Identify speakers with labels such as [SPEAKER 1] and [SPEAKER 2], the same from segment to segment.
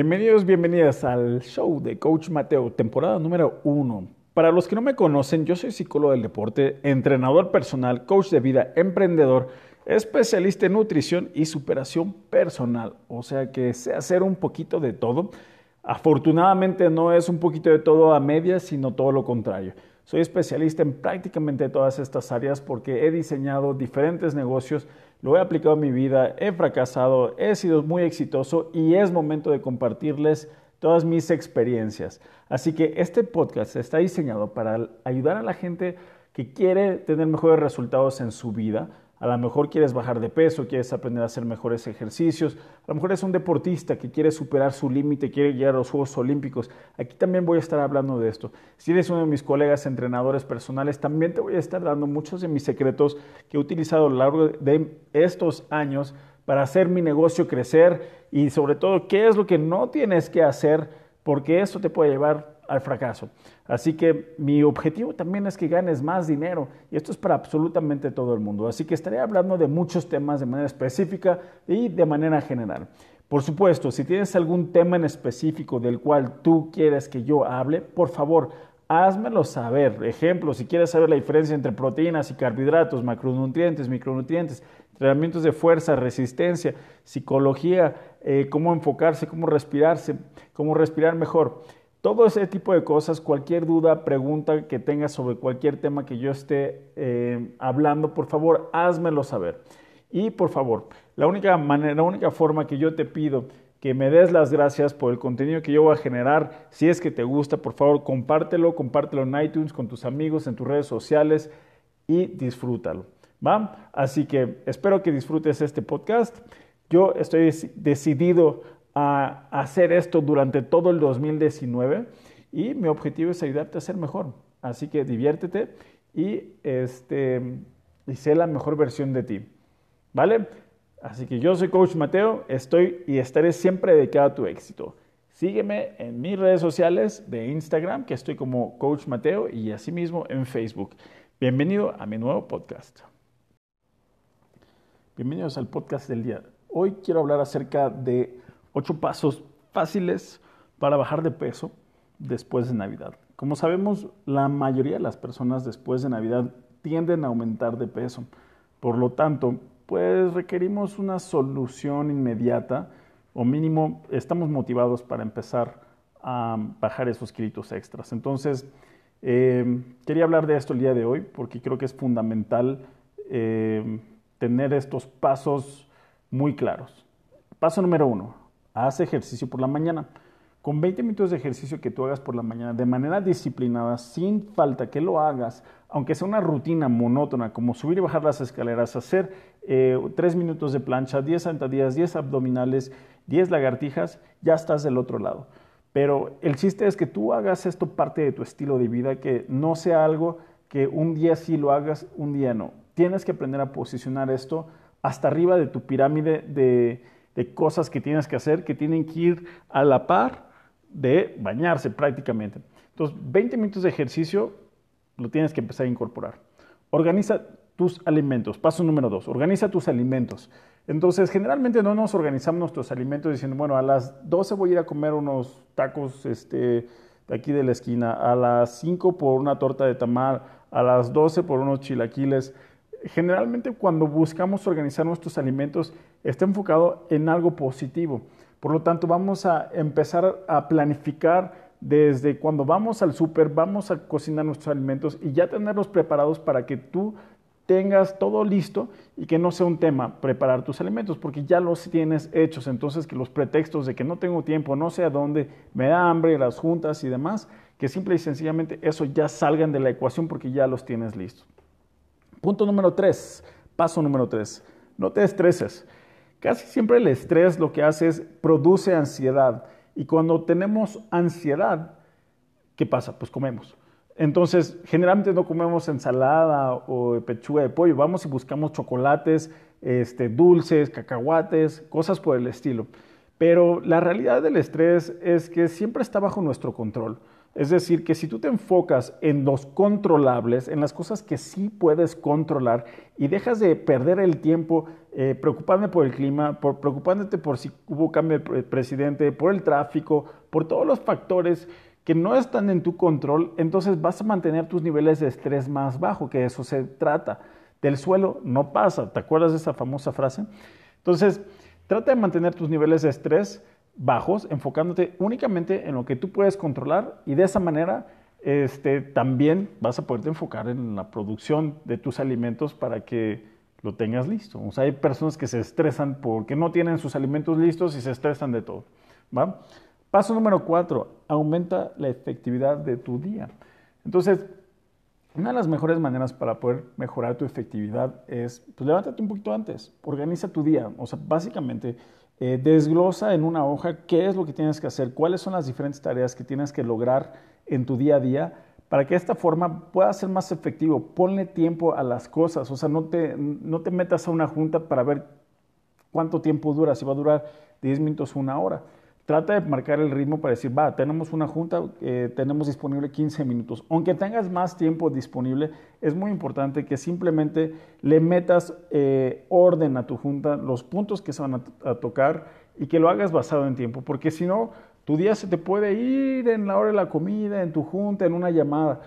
[SPEAKER 1] Bienvenidos, bienvenidas al show de Coach Mateo, temporada número uno. Para los que no me conocen, yo soy psicólogo del deporte, entrenador personal, coach de vida, emprendedor, especialista en nutrición y superación personal. O sea que sé hacer un poquito de todo. Afortunadamente no es un poquito de todo a medias, sino todo lo contrario. Soy especialista en prácticamente todas estas áreas porque he diseñado diferentes negocios lo he aplicado en mi vida, he fracasado, he sido muy exitoso y es momento de compartirles todas mis experiencias. Así que este podcast está diseñado para ayudar a la gente que quiere tener mejores resultados en su vida, a lo mejor quieres bajar de peso, quieres aprender a hacer mejores ejercicios. A lo mejor es un deportista que quiere superar su límite, quiere llegar a los Juegos Olímpicos. Aquí también voy a estar hablando de esto. Si eres uno de mis colegas entrenadores personales, también te voy a estar dando muchos de mis secretos que he utilizado a lo largo de estos años para hacer mi negocio crecer y sobre todo qué es lo que no tienes que hacer porque esto te puede llevar al fracaso. Así que mi objetivo también es que ganes más dinero y esto es para absolutamente todo el mundo. Así que estaré hablando de muchos temas de manera específica y de manera general. Por supuesto, si tienes algún tema en específico del cual tú quieres que yo hable, por favor, házmelo saber. Ejemplo, si quieres saber la diferencia entre proteínas y carbohidratos, macronutrientes, micronutrientes, entrenamientos de fuerza, resistencia, psicología, eh, cómo enfocarse, cómo respirarse, cómo respirar mejor. Todo ese tipo de cosas, cualquier duda, pregunta que tengas sobre cualquier tema que yo esté eh, hablando, por favor, házmelo saber. Y por favor, la única manera, la única forma que yo te pido que me des las gracias por el contenido que yo voy a generar. Si es que te gusta, por favor, compártelo, compártelo en iTunes con tus amigos, en tus redes sociales y disfrútalo. Así que espero que disfrutes este podcast. Yo estoy decidido a hacer esto durante todo el 2019 y mi objetivo es ayudarte a ser mejor. Así que diviértete y, este, y sé la mejor versión de ti. ¿Vale? Así que yo soy Coach Mateo, estoy y estaré siempre dedicado a tu éxito. Sígueme en mis redes sociales de Instagram, que estoy como Coach Mateo, y asimismo en Facebook. Bienvenido a mi nuevo podcast. Bienvenidos al podcast del día. Hoy quiero hablar acerca de ocho pasos fáciles para bajar de peso después de Navidad. Como sabemos, la mayoría de las personas después de Navidad tienden a aumentar de peso. Por lo tanto, pues requerimos una solución inmediata o mínimo estamos motivados para empezar a bajar esos kilitos extras. Entonces, eh, quería hablar de esto el día de hoy porque creo que es fundamental eh, tener estos pasos muy claros. Paso número uno, haz ejercicio por la mañana. Con 20 minutos de ejercicio que tú hagas por la mañana de manera disciplinada, sin falta que lo hagas, aunque sea una rutina monótona como subir y bajar las escaleras, hacer eh, 3 minutos de plancha, 10 sentadillas, 10 abdominales, 10 lagartijas, ya estás del otro lado. Pero el chiste es que tú hagas esto parte de tu estilo de vida, que no sea algo que un día sí lo hagas, un día no. Tienes que aprender a posicionar esto hasta arriba de tu pirámide de de cosas que tienes que hacer que tienen que ir a la par de bañarse prácticamente. Entonces, 20 minutos de ejercicio lo tienes que empezar a incorporar. Organiza tus alimentos. Paso número dos, organiza tus alimentos. Entonces, generalmente no nos organizamos nuestros alimentos diciendo, bueno, a las 12 voy a ir a comer unos tacos este, de aquí de la esquina, a las 5 por una torta de tamal, a las 12 por unos chilaquiles generalmente cuando buscamos organizar nuestros alimentos está enfocado en algo positivo. Por lo tanto, vamos a empezar a planificar desde cuando vamos al súper, vamos a cocinar nuestros alimentos y ya tenerlos preparados para que tú tengas todo listo y que no sea un tema preparar tus alimentos, porque ya los tienes hechos. Entonces, que los pretextos de que no tengo tiempo, no sé a dónde, me da hambre, las juntas y demás, que simple y sencillamente eso ya salgan de la ecuación porque ya los tienes listos. Punto número tres, paso número tres, no te estreses. Casi siempre el estrés lo que hace es produce ansiedad. Y cuando tenemos ansiedad, ¿qué pasa? Pues comemos. Entonces, generalmente no comemos ensalada o pechuga de pollo, vamos y buscamos chocolates, este, dulces, cacahuates, cosas por el estilo. Pero la realidad del estrés es que siempre está bajo nuestro control. Es decir, que si tú te enfocas en los controlables, en las cosas que sí puedes controlar y dejas de perder el tiempo eh, preocupándote por el clima, preocupándote por si hubo cambio de presidente, por el tráfico, por todos los factores que no están en tu control, entonces vas a mantener tus niveles de estrés más bajo, que eso se trata. Del suelo no pasa, ¿te acuerdas de esa famosa frase? Entonces, trata de mantener tus niveles de estrés bajos, enfocándote únicamente en lo que tú puedes controlar y de esa manera este, también vas a poderte enfocar en la producción de tus alimentos para que lo tengas listo. O hay personas que se estresan porque no tienen sus alimentos listos y se estresan de todo. Paso número cuatro, aumenta la efectividad de tu día. Entonces, una de las mejores maneras para poder mejorar tu efectividad es, pues levántate un poquito antes, organiza tu día. O sea, básicamente, eh, desglosa en una hoja qué es lo que tienes que hacer, cuáles son las diferentes tareas que tienes que lograr en tu día a día para que de esta forma pueda ser más efectivo. Ponle tiempo a las cosas, o sea, no te, no te metas a una junta para ver cuánto tiempo dura, si va a durar 10 minutos o una hora trata de marcar el ritmo para decir, va, tenemos una junta, eh, tenemos disponible 15 minutos. Aunque tengas más tiempo disponible, es muy importante que simplemente le metas eh, orden a tu junta, los puntos que se van a, tocar y que lo hagas basado en tiempo, porque si no, tu día se te puede ir en la hora de la comida, en tu junta, en una llamada.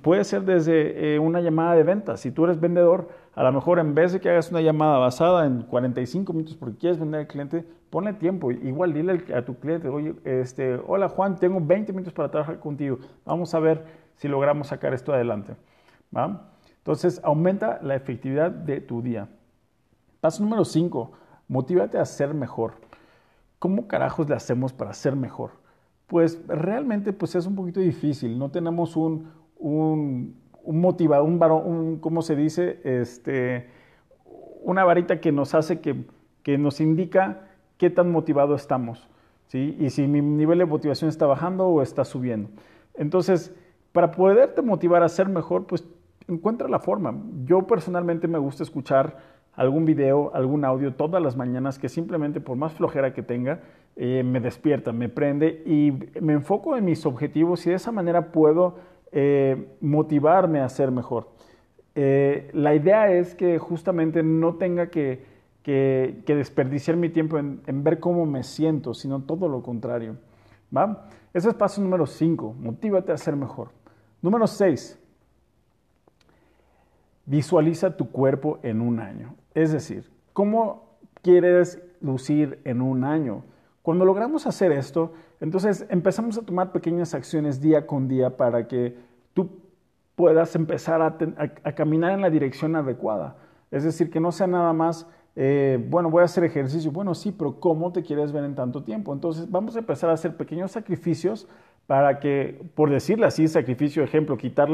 [SPEAKER 1] puede ser desde eh, una llamada de ventas. Si tú eres vendedor, a lo mejor en vez de que hagas una llamada basada en 45 minutos porque quieres vender al cliente, ponle tiempo. Igual dile a tu cliente, oye, este, hola Juan, tengo 20 minutos para trabajar contigo. Vamos a ver si logramos sacar esto adelante. Entonces, aumenta la efectividad de tu día. Paso número 5, motívate a ser mejor. ¿Cómo carajos le hacemos para ser mejor? Pues realmente pues es un poquito difícil. No tenemos un, un un motivador, un varón, ¿cómo se dice? Este, una varita que nos hace que, que nos indica qué tan motivado estamos, ¿sí? Y si mi nivel de motivación está bajando o está subiendo. Entonces, para poderte motivar a ser mejor, pues encuentra la forma. Yo personalmente me gusta escuchar algún video, algún audio todas las mañanas que simplemente por más flojera que tenga, eh, me despierta, me prende y me enfoco en mis objetivos y de esa manera puedo eh, motivarme a ser mejor. Eh, la idea es que justamente no tenga que, desperdiciar mi tiempo en, ver cómo me siento, sino todo lo contrario. ¿va? Ese es paso número 5, motívate a ser mejor. Número 6, visualiza tu cuerpo en un año. Es decir, ¿cómo quieres lucir en un año? Cuando logramos hacer esto, entonces empezamos a tomar pequeñas acciones día con día para que tú puedas empezar a, caminar en la dirección adecuada. Es decir, que no sea nada más, eh, bueno, voy a hacer ejercicio. Bueno, sí, pero ¿cómo te quieres ver en tanto tiempo? Entonces vamos a empezar a hacer pequeños sacrificios para que, por decirle así, sacrificio, ejemplo, quitar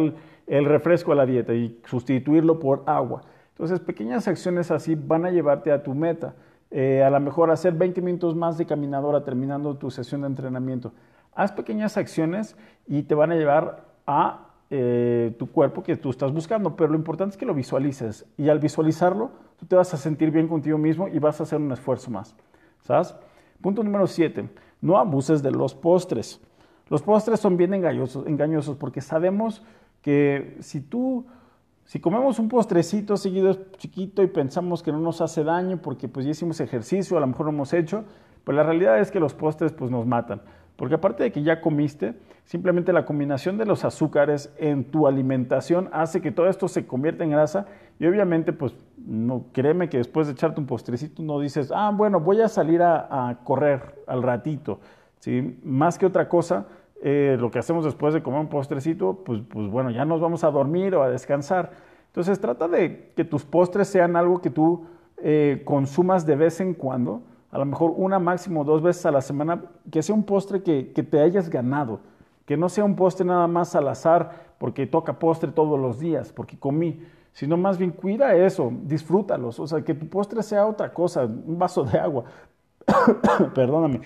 [SPEAKER 1] el refresco a la dieta y sustituirlo por agua. Entonces, pequeñas acciones así van a llevarte a tu meta. Eh, a lo mejor hacer 20 minutos más de caminadora terminando tu sesión de entrenamiento. Haz pequeñas acciones y te van a llevar a eh, tu cuerpo que tú estás buscando, pero lo importante es que lo visualices y al visualizarlo tú te vas a sentir bien contigo mismo y vas a hacer un esfuerzo más. ¿Sabes? Punto número 7. No abuses de los postres. Los postres son bien engañosos, engañosos porque sabemos que si tú si comemos un postrecito seguido chiquito y pensamos que no nos hace daño porque pues ya hicimos ejercicio, a lo mejor lo hemos hecho, pues la realidad es que los postres pues nos matan. Porque aparte de que ya comiste, simplemente la combinación de los azúcares en tu alimentación hace que todo esto se convierta en grasa y obviamente pues no créeme que después de echarte un postrecito no dices, ah bueno, voy a salir a, a correr al ratito. ¿sí? Más que otra cosa, eh, lo que hacemos después de comer un postrecito, pues, pues bueno, ya nos vamos a dormir o a descansar. Entonces trata de que tus postres sean algo que tú eh, consumas de vez en cuando, a lo mejor una máximo dos veces a la semana, que sea un postre que, que te hayas ganado, que no sea un postre nada más al azar porque toca postre todos los días, porque comí, sino más bien cuida eso, disfrútalos, o sea, que tu postre sea otra cosa, un vaso de agua, perdóname,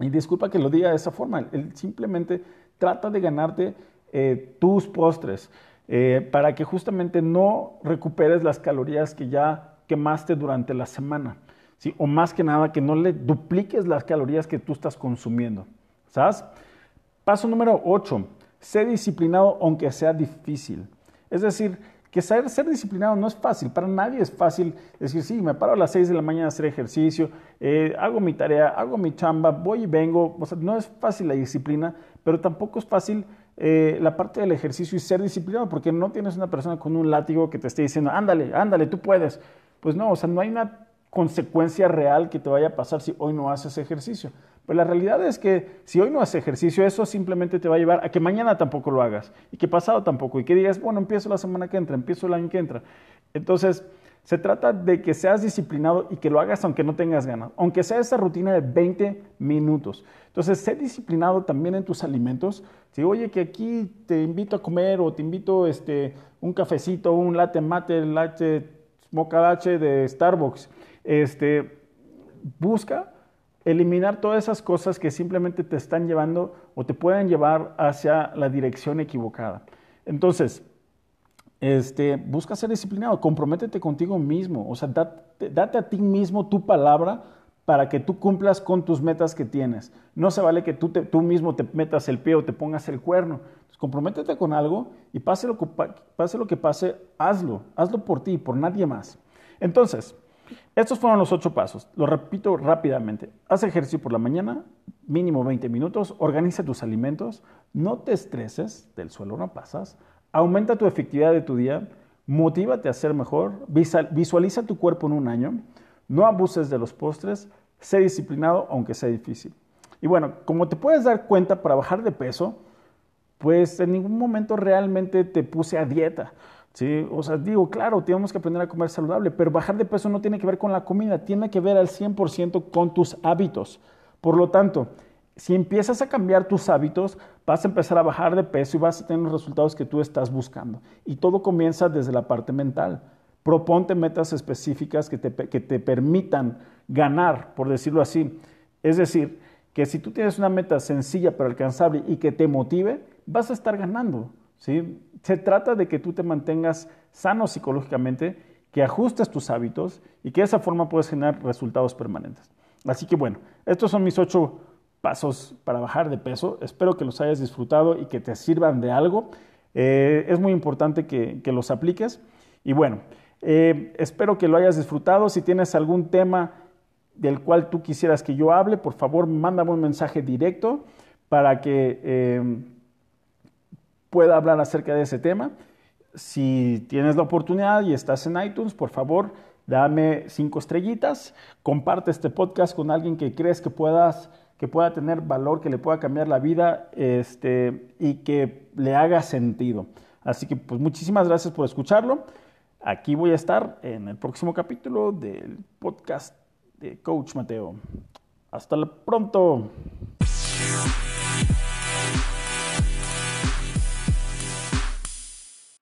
[SPEAKER 1] y disculpa que lo diga de esa forma, él simplemente trata de ganarte eh, tus postres eh, para que justamente no recuperes las calorías que ya quemaste durante la semana. ¿sí? O más que nada, que no le dupliques las calorías que tú estás consumiendo. ¿Sabes? Paso número 8. Sé disciplinado aunque sea difícil. Es decir, que saber ser disciplinado no es fácil, para nadie es fácil decir, sí, me paro a las 6 de la mañana a hacer ejercicio, eh, hago mi tarea, hago mi chamba, voy y vengo, o sea, no es fácil la disciplina, pero tampoco es fácil eh, la parte del ejercicio y ser disciplinado, porque no tienes una persona con un látigo que te esté diciendo, ándale, ándale, tú puedes. Pues no, o sea, no hay una consecuencia real que te vaya a pasar si hoy no haces ejercicio. Pero la realidad es que si hoy no haces ejercicio, eso simplemente te va a llevar a que mañana tampoco lo hagas y que pasado tampoco y que digas, bueno, empiezo la semana que entra, empiezo el año que entra. Entonces, se trata de que seas disciplinado y que lo hagas aunque no tengas ganas, aunque sea esa rutina de 20 minutos. Entonces, sé disciplinado también en tus alimentos. Si, oye, que aquí te invito a comer o te invito este, un cafecito, un latte mate, latte mocha latte de Starbucks, este, busca eliminar todas esas cosas que simplemente te están llevando o te pueden llevar hacia la dirección equivocada. Entonces, este, busca ser disciplinado, comprométete contigo mismo, o sea, date, a ti mismo tu palabra para que tú cumplas con tus metas que tienes. No se vale que tú, tú mismo te metas el pie o te pongas el cuerno. comprométete con algo y pase lo, pase lo que pase, hazlo. Hazlo por ti, por nadie más. Entonces, estos fueron los ocho pasos. Lo repito rápidamente. Haz ejercicio por la mañana, mínimo 20 minutos, organiza tus alimentos, no te estreses, del suelo no pasas, aumenta tu efectividad de tu día, motívate a ser mejor, visualiza tu cuerpo en un año, no abuses de los postres, sé disciplinado aunque sea difícil. Y bueno, como te puedes dar cuenta, para bajar de peso, pues en ningún momento realmente te puse a dieta. ¿sí? O sea, digo, claro, tenemos que aprender a comer saludable, pero bajar de peso no tiene que ver con la comida, tiene que ver al 100% con tus hábitos. Por lo tanto, si empiezas a cambiar tus hábitos, vas a empezar a bajar de peso y vas a tener los resultados que tú estás buscando. Y todo comienza desde la parte mental. Proponte metas específicas que te, que te permitan ganar, por decirlo así. Es decir, que si tú tienes una meta sencilla pero alcanzable y que te motive, vas a estar ganando. ¿sí? Se trata de que tú te mantengas sano psicológicamente, que ajustes tus hábitos y que de esa forma puedes generar resultados permanentes. Así que bueno, estos son mis ocho pasos para bajar de peso. Espero que los hayas disfrutado y que te sirvan de algo. Eh, es muy importante que, los apliques. Y bueno, eh, espero que lo hayas disfrutado. Si tienes algún tema del cual tú quisieras que yo hable, por favor, mándame un mensaje directo para que eh, pueda hablar acerca de ese tema. Si tienes la oportunidad y estás en iTunes, por favor, dame cinco estrellitas, comparte este podcast con alguien que crees que que pueda tener valor, que le pueda cambiar la vida este, y que le haga sentido. Así que pues muchísimas gracias por escucharlo. Aquí voy a estar en el próximo capítulo del podcast de Coach Mateo. Hasta pronto.